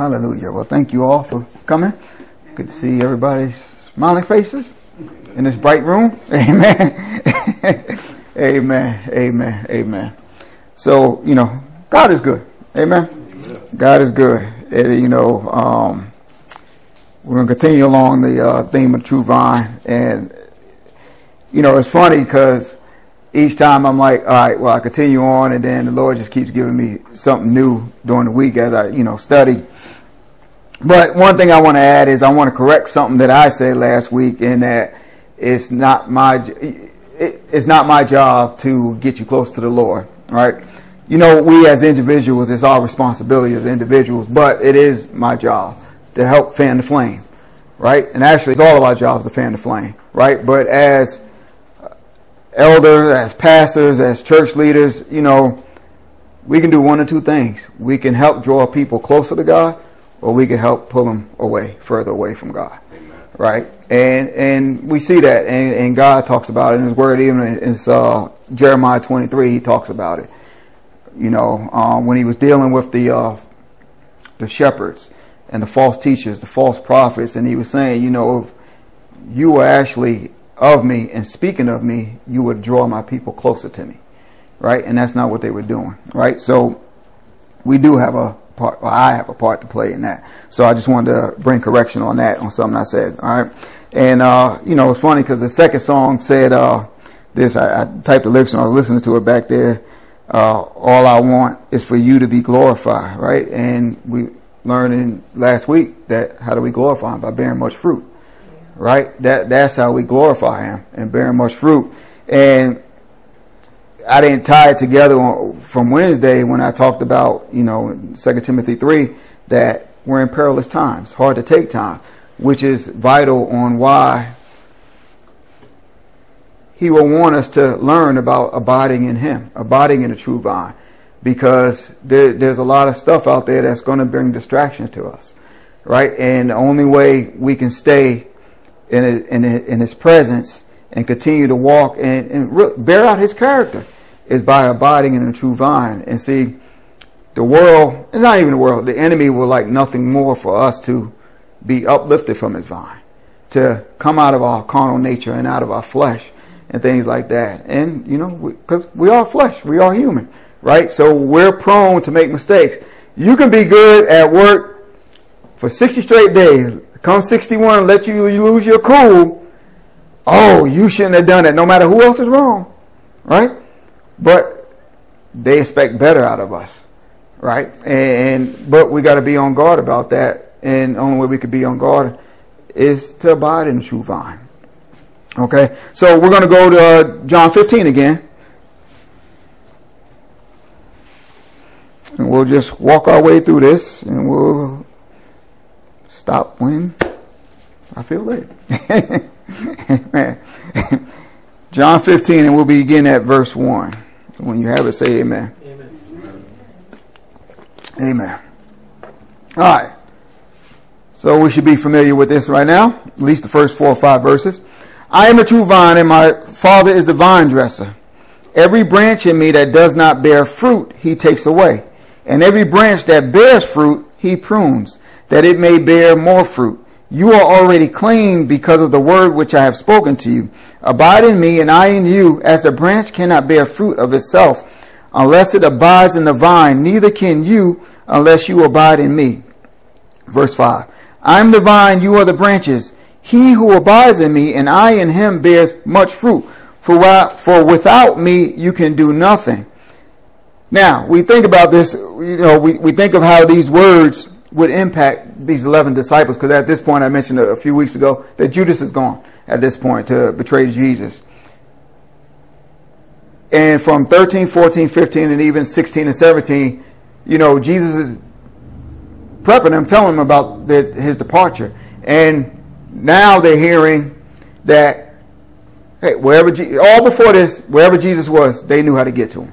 Hallelujah. Well, thank you all for coming. Good to see everybody's smiling faces in this bright room. Amen. Amen. Amen. Amen. So, you know, God is good. Amen. Amen. God is good. And, you know, um, we're going to continue along the uh, theme of true vine. And, you know, it's funny because each time I'm like, all right, well, I continue on, and then the Lord just keeps giving me something new during the week as I, you know, study. But one thing I want to add is I want to correct something that I said last week in that it's not my it's not my job to get you close to the Lord, right? You know, we as individuals, it's our responsibility as individuals, but it is my job to help fan the flame, right? And actually, it's all of our jobs to fan the flame, right? But as elders, as pastors, as church leaders, you know, we can do one or two things. We can help draw people closer to God, or we can help pull them away, further away from God. Amen. Right? And and we see that, and, and, God talks about it in His Word. Even in uh, Jeremiah 23, He talks about it. You know, um, when He was dealing with the uh, the shepherds and the false teachers, the false prophets, and He was saying, you know, if you were actually of me and speaking of me, you would draw my people closer to me. Right? And that's not what they were doing. Right? So we do have a part, I have a part to play in that. So I just wanted to bring correction on that, on something I said. All right. And, uh, you know, it's funny because the second song said, uh, this, I, I, typed the lyrics and I was listening to it back there. Uh, all I want is for you to be glorified, right? And we learned in last week that how do we glorify him? By bearing much fruit right? That that's how we glorify Him and bearing much fruit. And I didn't tie it together from Wednesday when I talked about you know Second Timothy three that we're in perilous times, hard to take time, which is vital on why He will want us to learn about abiding in Him, abiding in the true vine, because there, there's a lot of stuff out there that's going to bring distraction to us, right? And the only way we can stay in in his presence and continue to walk and, and bear out his character is by abiding in the true vine. And see, the world, it's not even the world, the enemy will like nothing more for us to be uplifted from his vine, to come out of our carnal nature and out of our flesh and things like that. And, you know, because we, we are flesh, we are human, right? So we're prone to make mistakes. You can be good at work for 60 straight days, Come 61, let you lose your cool. Oh, you shouldn't have done it, no matter who else is wrong. Right? But they expect better out of us. Right? And, but we got to be on guard about that. And the only way we could be on guard is to abide in the true vine. Okay? So we're going to go to John 15 again. And we'll just walk our way through this and we'll stop when I feel led. John 15, and we'll begin at verse 1. When you have it, say amen. Amen. Amen. All right. So we should be familiar with this right now, at least the first four or five verses. I am the true vine, and my Father is the vine dresser. Every branch in me that does not bear fruit, he takes away. And every branch that bears fruit, he prunes that it may bear more fruit. You are already clean because of the word which I have spoken to you. Abide in me, and I in you, as the branch cannot bear fruit of itself unless it abides in the vine, neither can you unless you abide in me. Verse 5 I am the vine, you are the branches. He who abides in me, and I in him, bears much fruit. For, while, for without me, you can do nothing. Now, we think about this, you know, we, we think of how these words would impact these 11 disciples because at this point I mentioned a, few weeks ago that Judas is gone at this point to betray Jesus. And from 13, 14, 15, and even 16 and 17, you know, Jesus is prepping them, telling them about the, his departure. And now they're hearing that, hey, wherever, all before this, wherever Jesus was, they knew how to get to him.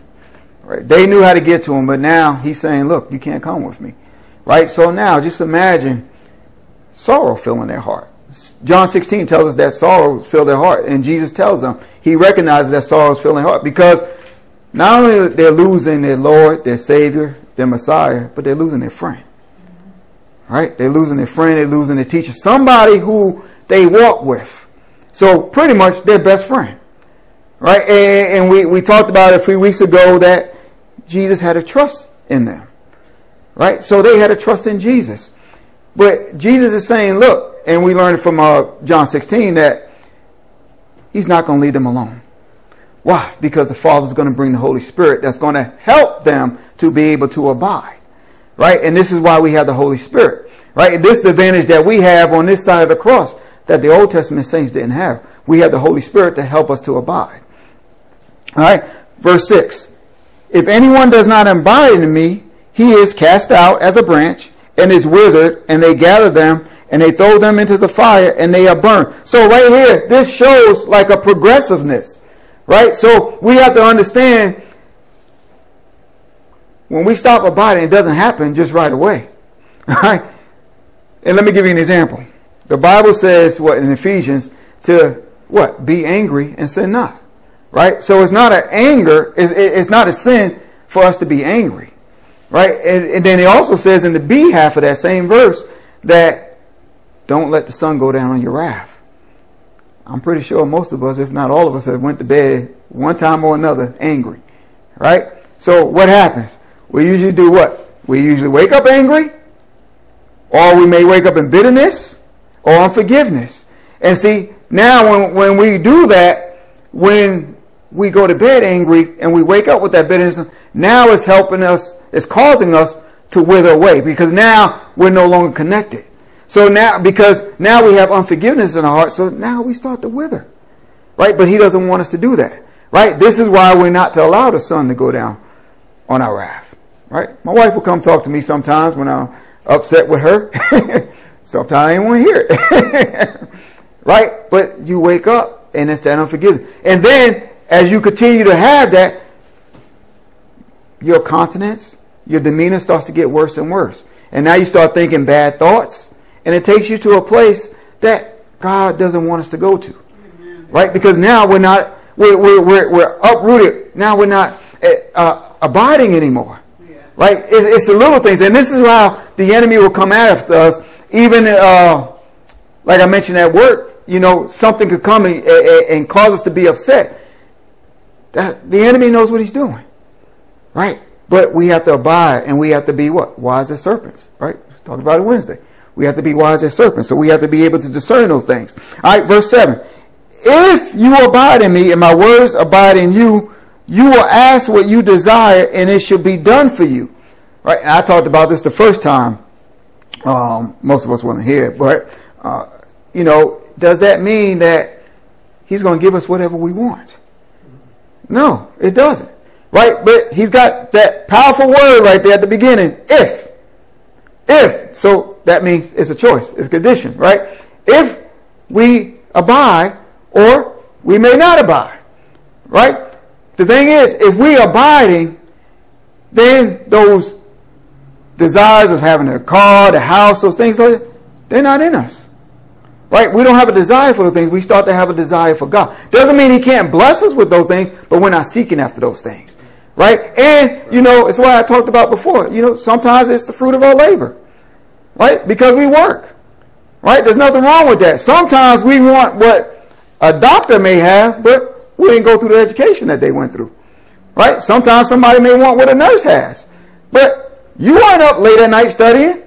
Right? They knew how to get to him, but now he's saying, look, you can't come with me. Right? So now just imagine sorrow filling their heart. John 16 tells us that sorrow filled their heart. And Jesus tells them he recognizes that sorrow is filling their heart because not only they're losing their Lord, their Savior, their Messiah, but they're losing their friend. Right? They're losing their friend, they're losing their teacher, somebody who they walk with. So pretty much their best friend. Right? And, and we, we talked about it a few weeks ago that Jesus had a trust in them. Right? So they had a trust in Jesus. But Jesus is saying, look, and we learned from uh, John 16 that he's not going to leave them alone. Why? Because the Father's going to bring the Holy Spirit that's going to help them to be able to abide. Right? And this is why we have the Holy Spirit. Right? This is the advantage that we have on this side of the cross that the Old Testament saints didn't have. We have the Holy Spirit to help us to abide. All right? Verse 6. If anyone does not abide in me, he is cast out as a branch and is withered, and they gather them and they throw them into the fire and they are burned. So right here, this shows like a progressiveness, right? So we have to understand when we stop abiding, it doesn't happen just right away, right? And let me give you an example. The Bible says what in Ephesians to what be angry and sin not, right? So it's not an anger, it's, it's not a sin for us to be angry, right? And, and then it also says in the B half of that same verse that don't let the sun go down on your wrath. I'm pretty sure most of us, if not all of us, have went to bed one time or another angry. Right? So what happens? We usually do what? We usually wake up angry, or we may wake up in bitterness or unforgiveness. And see, now when, when we do that, when we go to bed angry and we wake up with that bitterness, now it's helping us, it's causing us to wither away because now we're no longer connected. So now, because now we have unforgiveness in our heart, so now we start to wither. Right? But he doesn't want us to do that. Right? This is why we're not to allow the sun to go down on our wrath. Right? My wife will come talk to me sometimes when I'm upset with her. sometimes I don't want to hear it. right? But you wake up and it's that unforgiveness. And then as you continue to have that, your countenance, your demeanor starts to get worse and worse. And now you start thinking bad thoughts and it takes you to a place that God doesn't want us to go to. Right? Because now we're not, we're, we're, we're, we're uprooted. Now we're not uh, uh, abiding anymore. Yeah. Right? It's, it's, the little things. And this is how the enemy will come after us. Even, uh, like I mentioned at work, you know, something could come and, and cause us to be upset. That, the enemy knows what he's doing. Right? But we have to abide and we have to be what? Wise as serpents. Right? Talked about it Wednesday. We have to be wise as serpents. So we have to be able to discern those things. All right, verse 7. If you abide in me and my words abide in you, you will ask what you desire and it shall be done for you. Right? And I talked about this the first time. Um, most of us wasn't here, but, uh, you know, does that mean that he's going to give us whatever we want? No, it doesn't. Right? But he's got that powerful word right there at the beginning. If. If. So that means it's a choice. It's a condition, right? If we abide or we may not abide, right? The thing is, if we abiding, then those desires of having a car, the house, those things, they're not in us. Right? We don't have a desire for those things. We start to have a desire for God. Doesn't mean He can't bless us with those things, but we're not seeking after those things. Right? And, you know, it's what I talked about before. You know, sometimes it's the fruit of our labor right? Because we work, right? There's nothing wrong with that. Sometimes we want what a doctor may have, but we didn't go through the education that they went through, right? Sometimes somebody may want what a nurse has, but you weren't up late at night studying,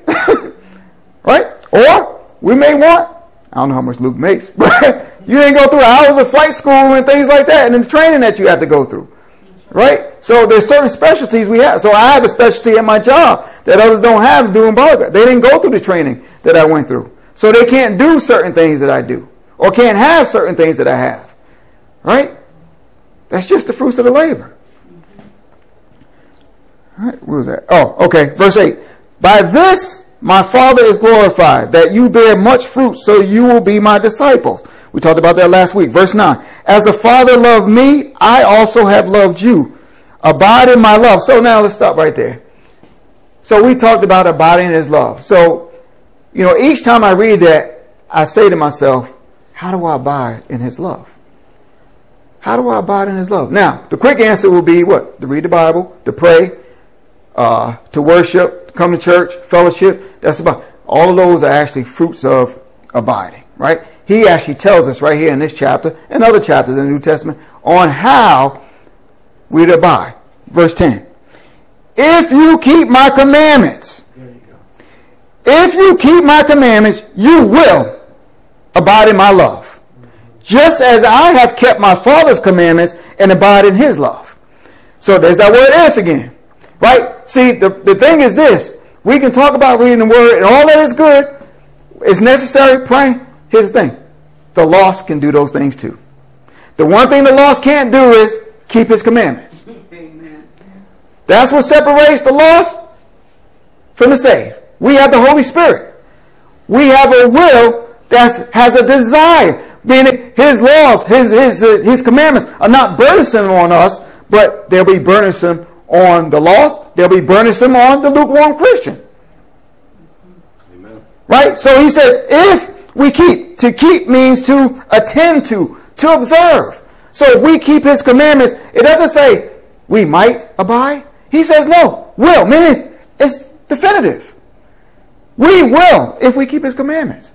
right? Or we may want, I don't know how much Luke makes, but you didn't go through hours of flight school and things like that, and the training that you have to go through right? So there's certain specialties we have. So I have a specialty at my job that others don't have doing burger. They didn't go through the training that I went through. So they can't do certain things that I do or can't have certain things that I have. Right? That's just the fruits of the labor. All right, where was that? Oh, okay. Verse 8. By this my Father is glorified, that you bear much fruit, so you will be my disciples. We talked about that last week. Verse 9. As the Father loved me, I also have loved you. Abide in my love. So now let's stop right there. So we talked about abiding in his love. So, you know, each time I read that, I say to myself, how do I abide in his love? How do I abide in his love? Now, the quick answer will be what? To read the Bible, to pray, uh, to worship, come to church, fellowship. That's about All of those are actually fruits of abiding, right? He actually tells us right here in this chapter and other chapters in the New Testament on how we to abide. Verse 10. If you keep my commandments, if you keep my commandments, you will abide in my love. Just as I have kept my Father's commandments and abide in his love. So there's that word if again. Right? See, the, the thing is this. We can talk about reading the word and all that is good. It's necessary praying. Here's the thing. The lost can do those things too. The one thing the lost can't do is keep his commandments. Amen. That's what separates the lost from the saved. We have the Holy Spirit. We have a will that has a desire. Meaning his laws, his, his, his commandments are not burdensome on us, but they'll be burdensome on the lost. They'll be burdensome on the lukewarm Christian. Amen. Right? So he says, if we keep, to keep means to attend to, to observe. So if we keep his commandments, it doesn't say we might abide. He says no, will. Means it's definitive. We will if we keep his commandments.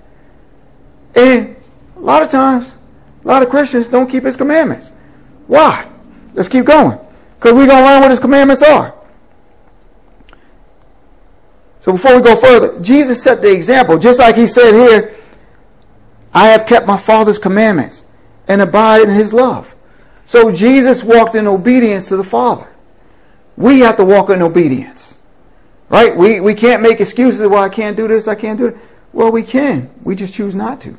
And a lot of times, a lot of Christians don't keep his commandments. Why? Let's keep going. Because we're going to learn what his commandments are. So before we go further, Jesus set the example, just like he said here, I have kept my Father's commandments and abide in his love. So Jesus walked in obedience to the Father. We have to walk in obedience. Right? We, we can't make excuses, well, I can't do this, I can't do it. Well, we can. We just choose not to.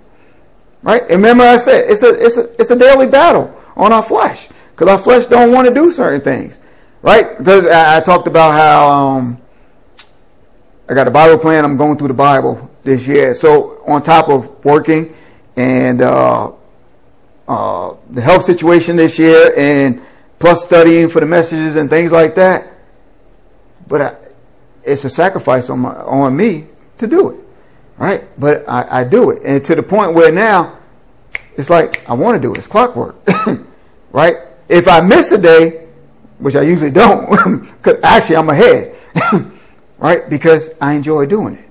Right? And remember I said, it's a, it's a, it's a daily battle on our flesh. Because our flesh don't want to do certain things. Right? Because I, I talked about how um, I got a Bible plan. I'm going through the Bible this year. So on top of working and uh, uh, the health situation this year and plus studying for the messages and things like that. But I, it's a sacrifice on my, on me to do it, right? But I, I do it, and to the point where now it's like I want to do it. It's clockwork, right? If I miss a day, which I usually don't, because actually I'm ahead, right? Because I enjoy doing it,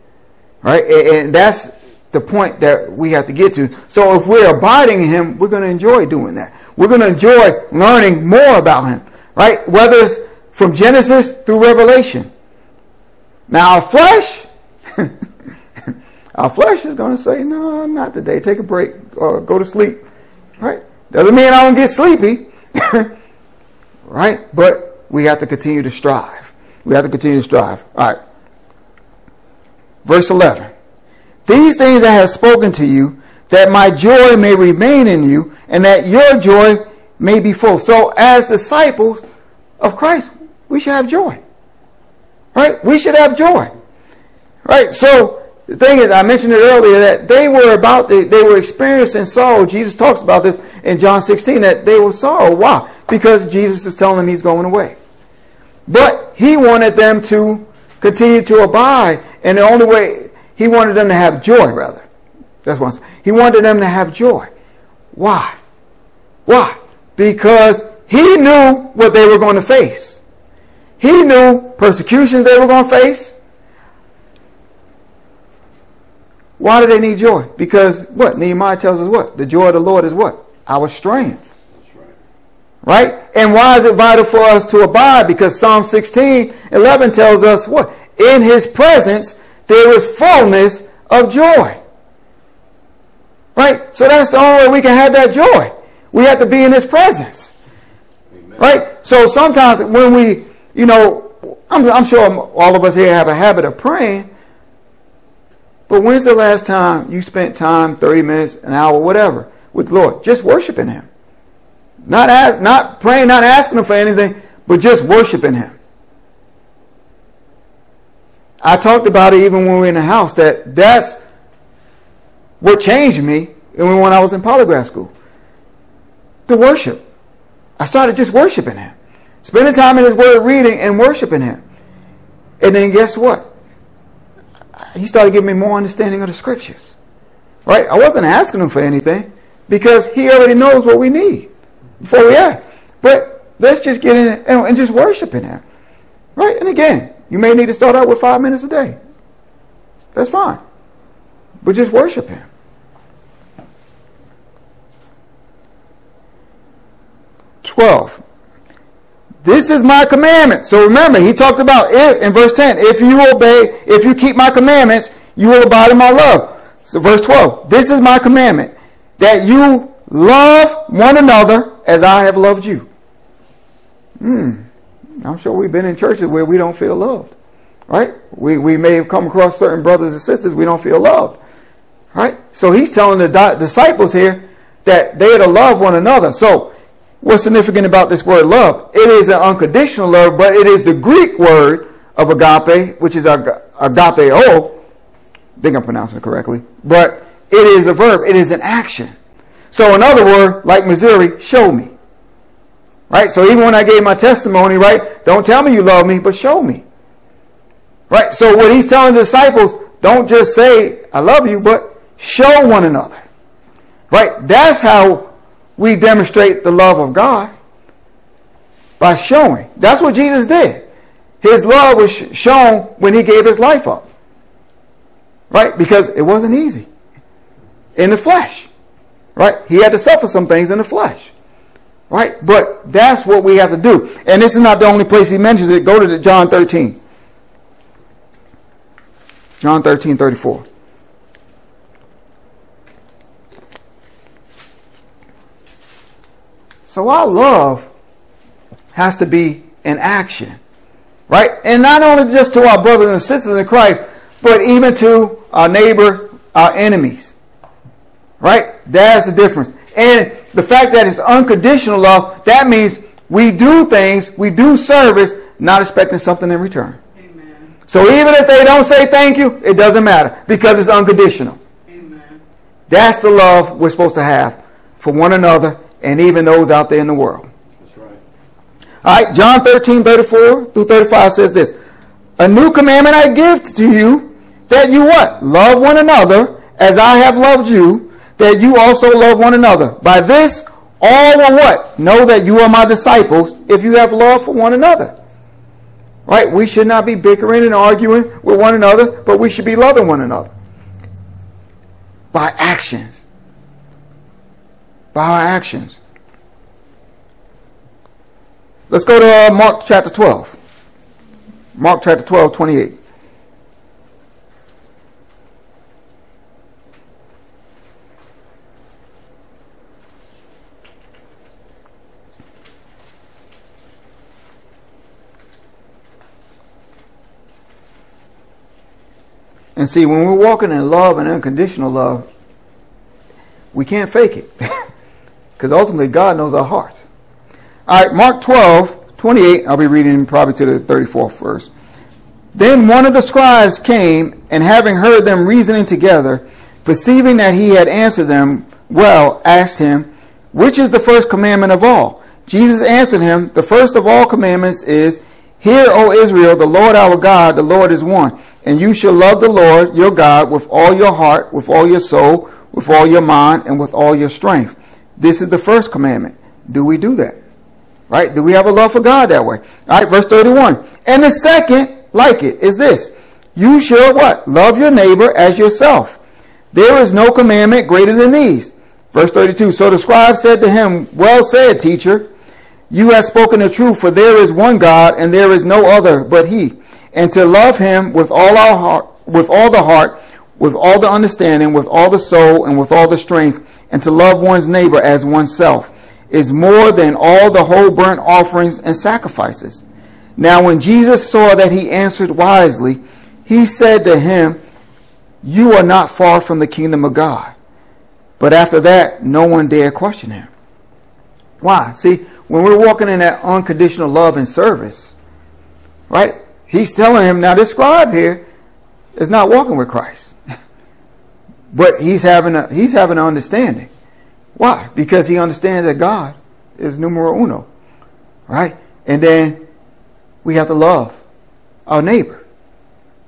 right? And, and that's the point that we have to get to. So if we're abiding in Him, we're going to enjoy doing that. We're going to enjoy learning more about Him, right? Whether it's from Genesis through Revelation. Now, our flesh, our flesh is going to say, no, not today. Take a break or go to sleep, right? Doesn't mean I don't get sleepy, right? But we have to continue to strive. We have to continue to strive. All right. Verse 11. These things I have spoken to you, that my joy may remain in you, and that your joy may be full. So, as disciples of Christ, we should have joy. Right? We should have joy. Right? So, the thing is, I mentioned it earlier that they were about to, they were experiencing sorrow. Jesus talks about this in John 16 that they were sorrow. Why? Because Jesus was telling them he's going away. But he wanted them to continue to abide. And the only way he wanted them to have joy, rather. That's what I'm saying. He wanted them to have joy. Why? Why? Because he knew what they were going to face. He knew persecutions they were going to face. Why do they need joy? Because what? Nehemiah tells us what? The joy of the Lord is what? Our strength. Right. right? And why is it vital for us to abide? Because Psalm 16, 11 tells us what? In his presence there is fullness of joy. Right? So that's the only way we can have that joy. We have to be in His presence. Amen. Right? So sometimes when we, you know, I'm, I'm sure all of us here have a habit of praying, but when's the last time you spent time, 30 minutes, an hour, whatever, with the Lord? Just worshiping Him. Not, ask, not praying, not asking Him for anything, but just worshiping Him. I talked about it even when we were in the house that that's what changed me when I was in polygraph school. The worship. I started just worshiping Him, spending time in His Word, reading and worshiping Him. And then guess what? He started giving me more understanding of the Scriptures. Right? I wasn't asking Him for anything because He already knows what we need before we ask. But let's just get in and, and just worshiping Him. Right? And again, you may need to start out with five minutes a day. That's fine. but just worship him. Twelve. This is my commandment. So remember, he talked about it in verse 10. If you obey, if you keep my commandments, you will abide in my love. So verse 12. This is my commandment, that you love one another as I have loved you. Hmm. I'm sure we've been in churches where we don't feel loved. Right? We, we may have come across certain brothers and sisters we don't feel loved. Right? So he's telling the di- disciples here that they are to love one another. So what's significant about this word love? It is an unconditional love, but it is the Greek word of agape, which is ag- agapeo. I think I'm pronouncing it correctly. But it is a verb. It is an action. So in other words, like Missouri, show me. Right? So even when I gave my testimony, right, don't tell me you love me, but show me. Right? So what he's telling the disciples, don't just say, I love you, but show one another. Right? That's how we demonstrate the love of God. By showing. That's what Jesus did. His love was shown when he gave his life up. Right? Because it wasn't easy. In the flesh. Right? He had to suffer some things in the flesh. Right? But that's what we have to do. And this is not the only place he mentions it. Go to John 13. John 13, 34. So our love has to be in action. Right? And not only just to our brothers and sisters in Christ, but even to our neighbor, our enemies. Right? That's the difference. And the fact that it's unconditional love, that means we do things, we do service, not expecting something in return. Amen. So even if they don't say thank you, it doesn't matter because it's unconditional. Amen. That's the love we're supposed to have for one another and even those out there in the world. That's right. All right, John 13, 34 through 35 says this. A new commandment I give to you, that you what? Love one another as I have loved you, that you also love one another. By this, all will what? Know that you are my disciples if you have love for one another. Right? We should not be bickering and arguing with one another, but we should be loving one another. By actions. By our actions. Let's go to uh, Mark chapter 12. Mark chapter 12, 28. And see, when we're walking in love and unconditional love, we can't fake it. Because ultimately, God knows our heart. All right, Mark 12, 28, I'll be reading probably to the 34th verse. Then one of the scribes came, and having heard them reasoning together, perceiving that he had answered them well, asked him, Which is the first commandment of all? Jesus answered him, The first of all commandments is, Hear, O Israel, the Lord our God, the Lord is one. And you shall love the Lord your God with all your heart, with all your soul, with all your mind, and with all your strength. This is the first commandment. Do we do that? Right? Do we have a love for God that way? All right, verse 31. And the second, like it, is this. You shall what? Love your neighbor as yourself. There is no commandment greater than these. Verse 32. So the scribe said to him, Well said, teacher. You have spoken the truth, for there is one God, and there is no other but he and to love him with all our heart, with all the heart, with all the understanding, with all the soul, and with all the strength, and to love one's neighbor as oneself is more than all the whole burnt offerings and sacrifices. Now when Jesus saw that he answered wisely, he said to him, You are not far from the kingdom of God. But after that, no one dared question him. Why? See, when we're walking in that unconditional love and service, right? He's telling him, now this scribe here is not walking with Christ. But he's having a he's having an understanding. Why? Because he understands that God is numero uno. Right? And then we have to love our neighbor.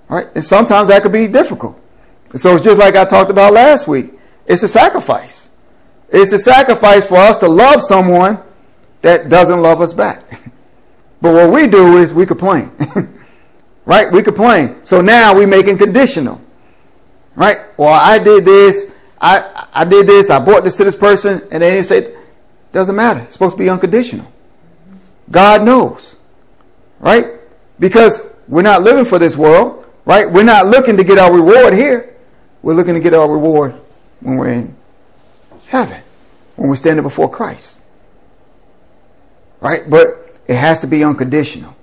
Right? And sometimes that could be difficult. So it's just like I talked about last week. It's a sacrifice. It's a sacrifice for us to love someone that doesn't love us back. but what we do is we complain. Right? We complain. So now we make it conditional. Right? Well, I did this. I I did this. I bought this to this person, and they didn't say. Doesn't matter. It's supposed to be unconditional. God knows, right? Because we're not living for this world, right? We're not looking to get our reward here. We're looking to get our reward when we're in heaven, when we're standing before Christ, right? But it has to be unconditional.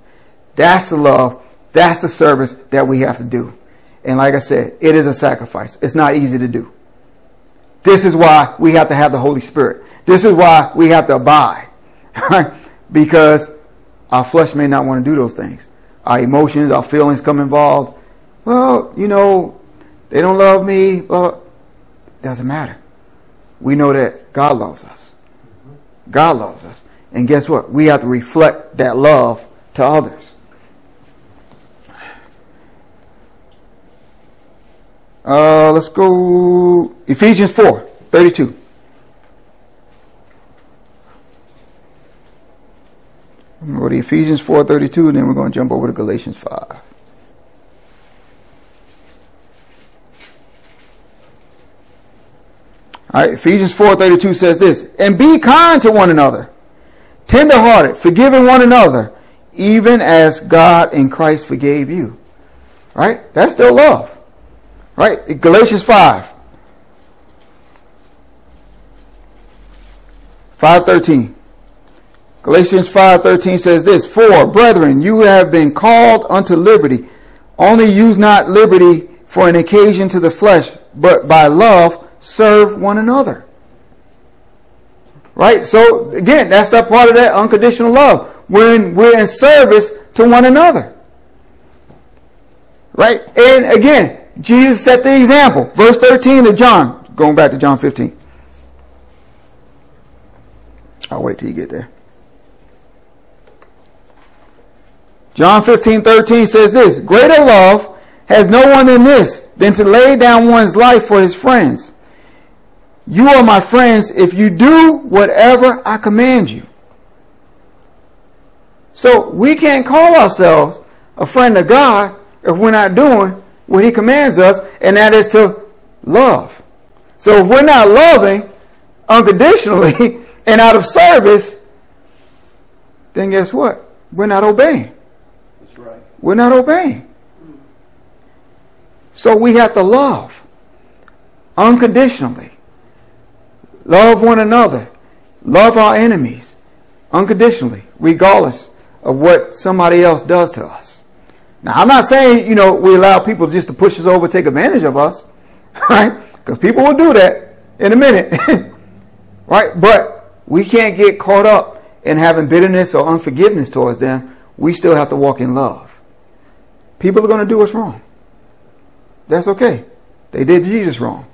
That's the love. That's the service that we have to do. And like I said, it is a sacrifice. It's not easy to do. This is why we have to have the Holy Spirit. This is why we have to abide. Because our flesh may not want to do those things. Our emotions, our feelings come involved. Well, you know, they don't love me. Well, doesn't matter. We know that God loves us. God loves us. And guess what? We have to reflect that love to others. Uh, let's go Ephesians 4 32. I'm go to Ephesians 4.32 and then we're going to jump over to Galatians 5. All right, Ephesians 4.32 says this, And be kind to one another, tenderhearted, forgiving one another, even as God in Christ forgave you. Right? That's still love. Right? Galatians 5. 5.13. Galatians 5:13 says this, "For brethren, you have been called unto liberty. Only use not liberty for an occasion to the flesh, but by love serve one another." Right? So again, that's that part of that unconditional love. When we're in service to one another. Right? And again, Jesus set the example. Verse 13 of John, going back to John 15. I'll wait till you get there. John 15, 13 says this Greater love has no one than this, than to lay down one's life for his friends. You are my friends if you do whatever I command you. So we can't call ourselves a friend of God if we're not doing what he commands us, and that is to love. So if we're not loving unconditionally and out of service, then guess what? We're not obeying. That's right. We're not obeying. So we have to love unconditionally. Love one another. Love our enemies unconditionally, regardless of what somebody else does to us. Now, I'm not saying, you know, we allow people just to push us over, take advantage of us, right? Because people will do that in a minute, right? But we can't get caught up in having bitterness or unforgiveness towards them. We still have to walk in love. People are going to do us wrong. That's okay. They did Jesus wrong.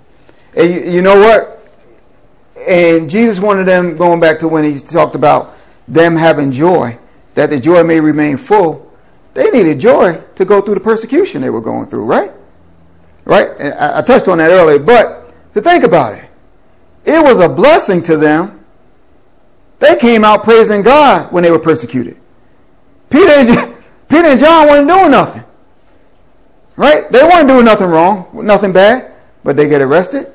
And you, you know what? And Jesus wanted them, going back to when he talked about them having joy, that the joy may remain full. They needed joy to go through the persecution they were going through, right? Right? And I, touched on that earlier, but to think about it, it was a blessing to them. They came out praising God when they were persecuted. Peter and, Peter and John weren't doing nothing. Right? They weren't doing nothing wrong, nothing bad, but they get arrested.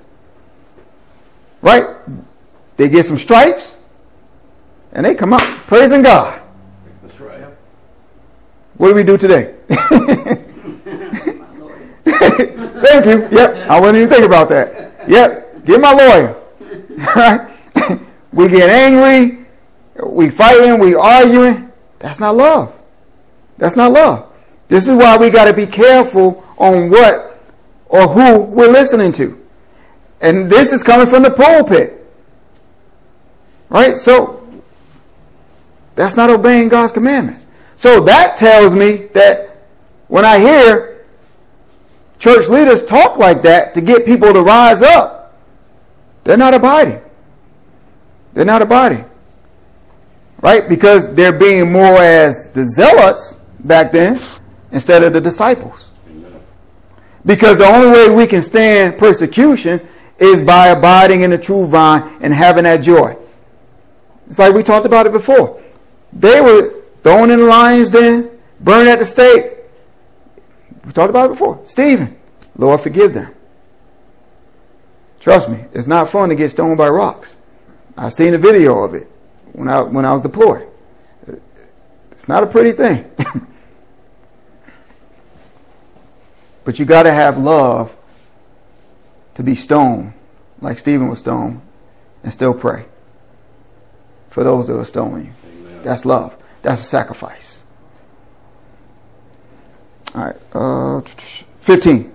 Right? They get some stripes, and they come out praising God. What do we do today? Thank you. Yep. I wouldn't even think about that. Yep. Get my lawyer. Right? we get angry. We fighting. We arguing. That's not love. That's not love. This is why we got to be careful on what or who we're listening to. And this is coming from the pulpit. Right? So that's not obeying God's commandments. So that tells me that when I hear church leaders talk like that to get people to rise up, they're not abiding. They're not abiding. Right? Because they're being more as the zealots back then instead of the disciples. Because the only way we can stand persecution is by abiding in the true vine and having that joy. It's like we talked about it before. They were thrown in the lion's den, burned at the stake. We talked about it before. Stephen, Lord, forgive them. Trust me, it's not fun to get stoned by rocks. I've seen a video of it when I when I was deployed. It's not a pretty thing. but you got to have love to be stoned, like Stephen was stoned, and still pray for those that are stoning you. Amen. That's love. That's a sacrifice. All right, uh, 15.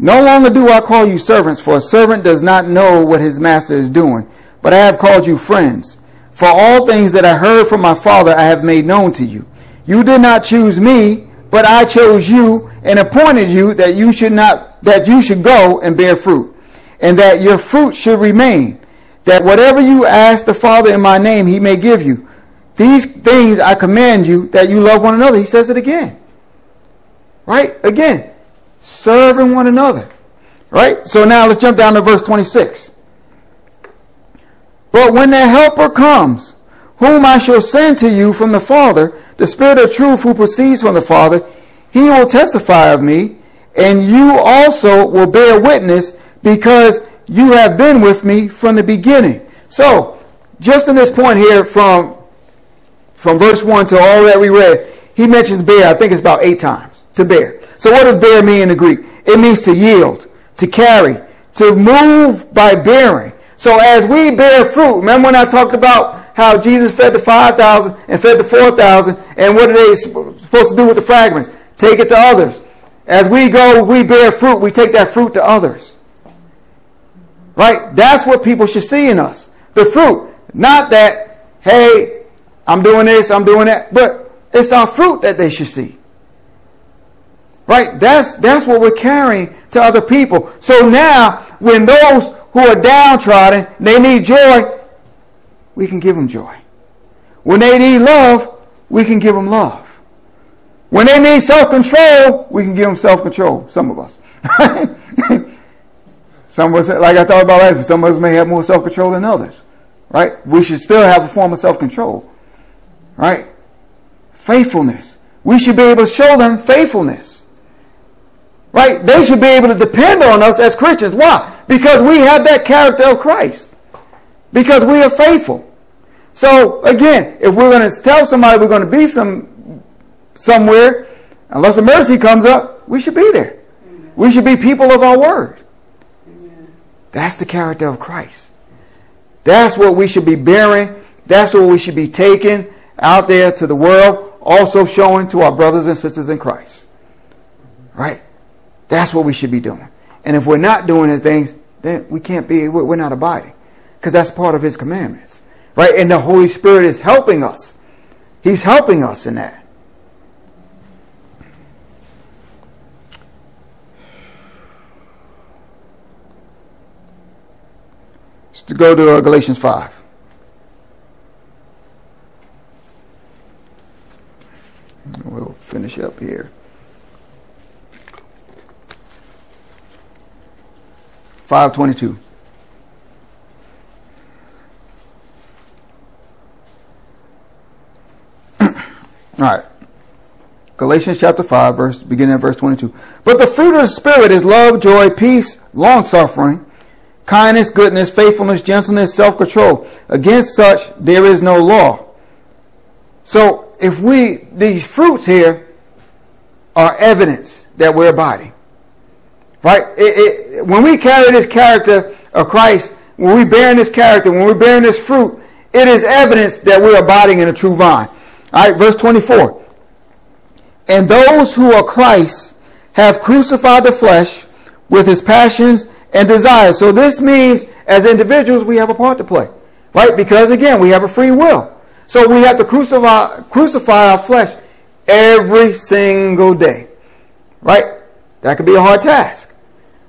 No longer do I call you servants, for a servant does not know what his master is doing, but I have called you friends. For all things that I heard from my Father I have made known to you. You did not choose me, but I chose you and appointed you that you should not that you should go and bear fruit, and that your fruit should remain, that whatever you ask the Father in my name he may give you. These things I command you that you love one another. He says it again. Right? Again serving one another. Right? So now let's jump down to verse 26. But when the Helper comes, whom I shall send to you from the Father, the Spirit of truth who proceeds from the Father, he will testify of me, and you also will bear witness because you have been with me from the beginning. So, just in this point here from, from verse 1 to all that we read, he mentions bear, I think it's about eight times, to bear. So what does bear mean in the Greek? It means to yield, to carry, to move by bearing. So as we bear fruit, remember when I talked about how Jesus fed the 5,000 and fed the 4,000, and what are they supposed to do with the fragments? Take it to others. As we go, we bear fruit, we take that fruit to others. Right? That's what people should see in us. The fruit. Not that, hey, I'm doing this, I'm doing that, but it's our fruit that they should see. Right? That's, that's what we're carrying to other people. So now, when those who are downtrodden, they need joy, we can give them joy. When they need love, we can give them love. When they need self-control, we can give them self-control. Some of us. some of us, like I talked about last week, some of us may have more self-control than others. Right? We should still have a form of self-control. Right? Faithfulness. We should be able to show them faithfulness. Right? They should be able to depend on us as Christians. Why? Because we have that character of Christ. Because we are faithful. So again, if we're going to tell somebody we're going to be some somewhere, unless a mercy comes up, we should be there. Amen. We should be people of our word. Amen. That's the character of Christ. That's what we should be bearing. That's what we should be taking out there to the world, also showing to our brothers and sisters in Christ. Right? That's what we should be doing. And if we're not doing these things, then we can't be, we're not abiding. Because that's part of his commandments. Right? And the Holy Spirit is helping us. He's helping us in that. to go to uh, Galatians 5. We'll finish up here. 522. All right. Galatians chapter 5, verse beginning at verse 22. But the fruit of the Spirit is love, joy, peace, long suffering, kindness, goodness, faithfulness, gentleness, self control. Against such there is no law. So if we, these fruits here are evidence that we're abiding. Right? It, it, when we carry this character of Christ, when we bear this character, when we're bearing this fruit, it is evidence that we're abiding in a true vine. All right, verse 24. And those who are Christ have crucified the flesh with his passions and desires. So this means as individuals we have a part to play. Right? Because again, we have a free will. So we have to crucify, crucify our flesh every single day. Right? That could be a hard task.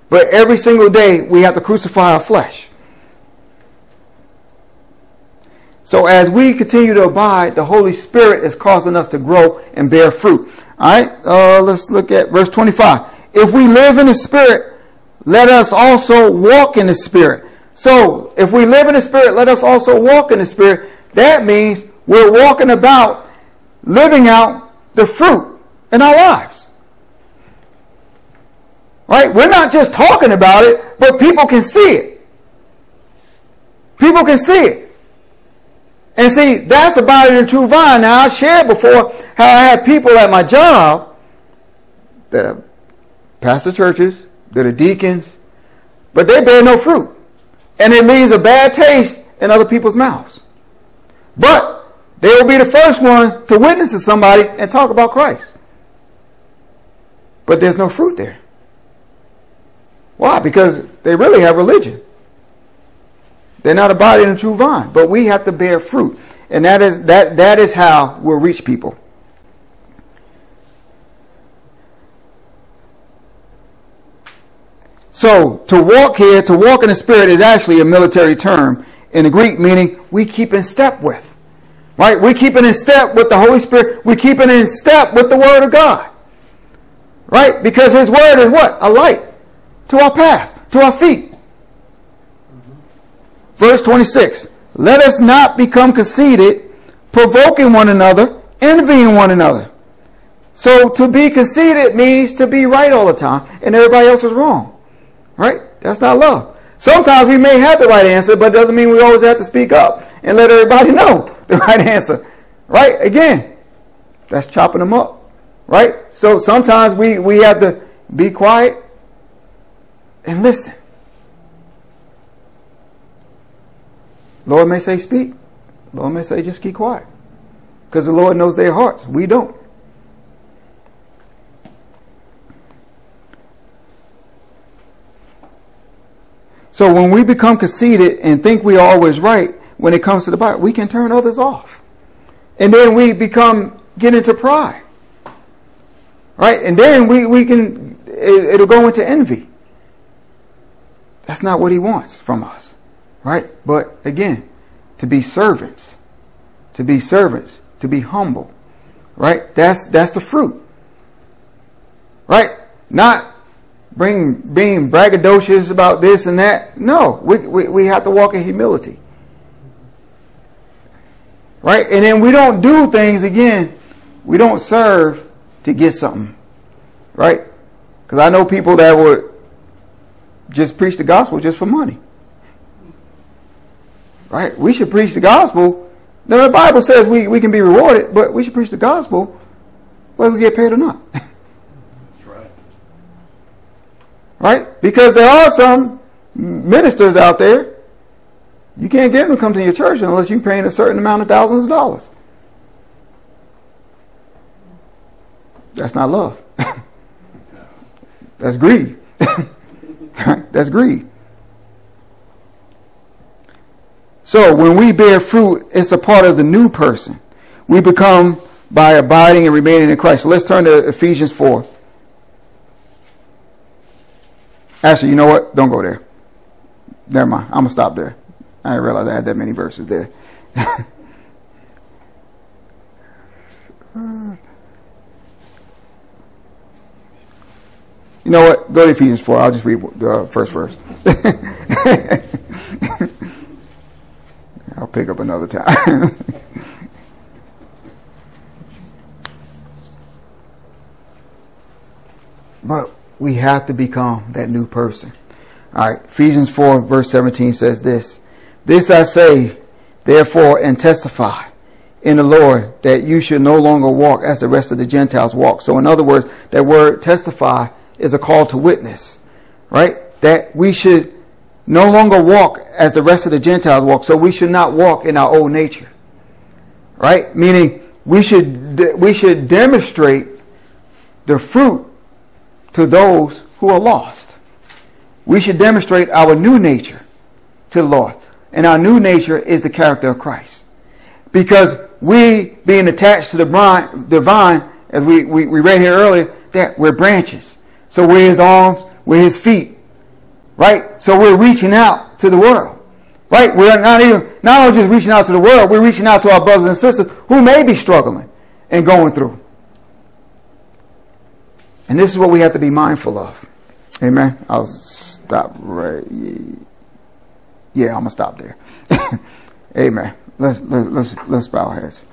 But every single day we have to crucify our flesh. So as we continue to abide, the Holy Spirit is causing us to grow and bear fruit. All right, uh, let's look at verse 25. If we live in the Spirit, let us also walk in the Spirit. So if we live in the Spirit, let us also walk in the Spirit. That means we're walking about living out the fruit in our lives. Right? We're not just talking about it, but people can see it. People can see it. And see, that's about the true vine. Now, I shared before how I had people at my job that are pastor churches, that are deacons, but they bear no fruit. And it leaves a bad taste in other people's mouths. But they will be the first ones to witness to somebody and talk about Christ. But there's no fruit there. Why? Because they really have religion. They're not abiding in the true vine. But we have to bear fruit. And that is that that is how we'll reach people. So to walk here, to walk in the spirit is actually a military term in the Greek, meaning we keep in step with. Right? We keep it in step with the Holy Spirit. We keep it in step with the Word of God. Right? Because His Word is what? A light to our path, to our feet. Verse 26. Let us not become conceited, provoking one another, envying one another. So to be conceited means to be right all the time and everybody else is wrong. Right? That's not love. Sometimes we may have the right answer, but it doesn't mean we always have to speak up and let everybody know the right answer. Right? Again, that's chopping them up. Right? So sometimes we, we have to be quiet and listen. Lord may say, speak. Lord may say, just keep quiet. Because the Lord knows their hearts. We don't. So when we become conceited and think we are always right, when it comes to the Bible, we can turn others off. And then we become, get into pride. Right? And then we, we can, it, it'll go into envy. That's not what he wants from us. Right? But again, to be servants, to be servants, to be humble. Right? That's, that's the fruit. Right? Not bring, being braggadocious about this and that. No, we, we, we have to walk in humility. Right? And then we don't do things again. We don't serve to get something. Right? Because I know people that would just preach the gospel just for money. Right? We should preach the gospel. Now, the Bible says we, we can be rewarded, but we should preach the gospel whether we get paid or not. Right. Right? Because there are some ministers out there you can't get them to come to your church unless you're paying a certain amount of thousands of dollars. That's not love. That's greed. That's greed. So when we bear fruit, it's a part of the new person. We become by abiding and remaining in Christ. So let's turn to Ephesians 4. Actually, you know what? Don't go there. Never mind. I'm going to stop there. I didn't realize I had that many verses there. you know what? Go to Ephesians 4. I'll just read the first verse. I'll pick up another time. but we have to become that new person. All right, Ephesians 4, verse 17 says this this I say, therefore, and testify in the Lord that you should no longer walk as the rest of the Gentiles walk. So, in other words, that word testify is a call to witness, right? That we should no longer walk as the rest of the Gentiles walk. So, we should not walk in our old nature, right? Meaning, we should we should demonstrate the fruit to those who are lost. We should demonstrate our new nature to the Lord. And our new nature is the character of Christ. Because we, being attached to the vine, as we, we, we read here earlier, that we're branches. So we're his arms, we're his feet. Right? So we're reaching out to the world. Right? We're not even, not only just reaching out to the world, we're reaching out to our brothers and sisters who may be struggling and going through. And this is what we have to be mindful of. Amen. I'll stop right. Yeah, I'm gonna stop there. Amen. Let's let's let's let's bow heads.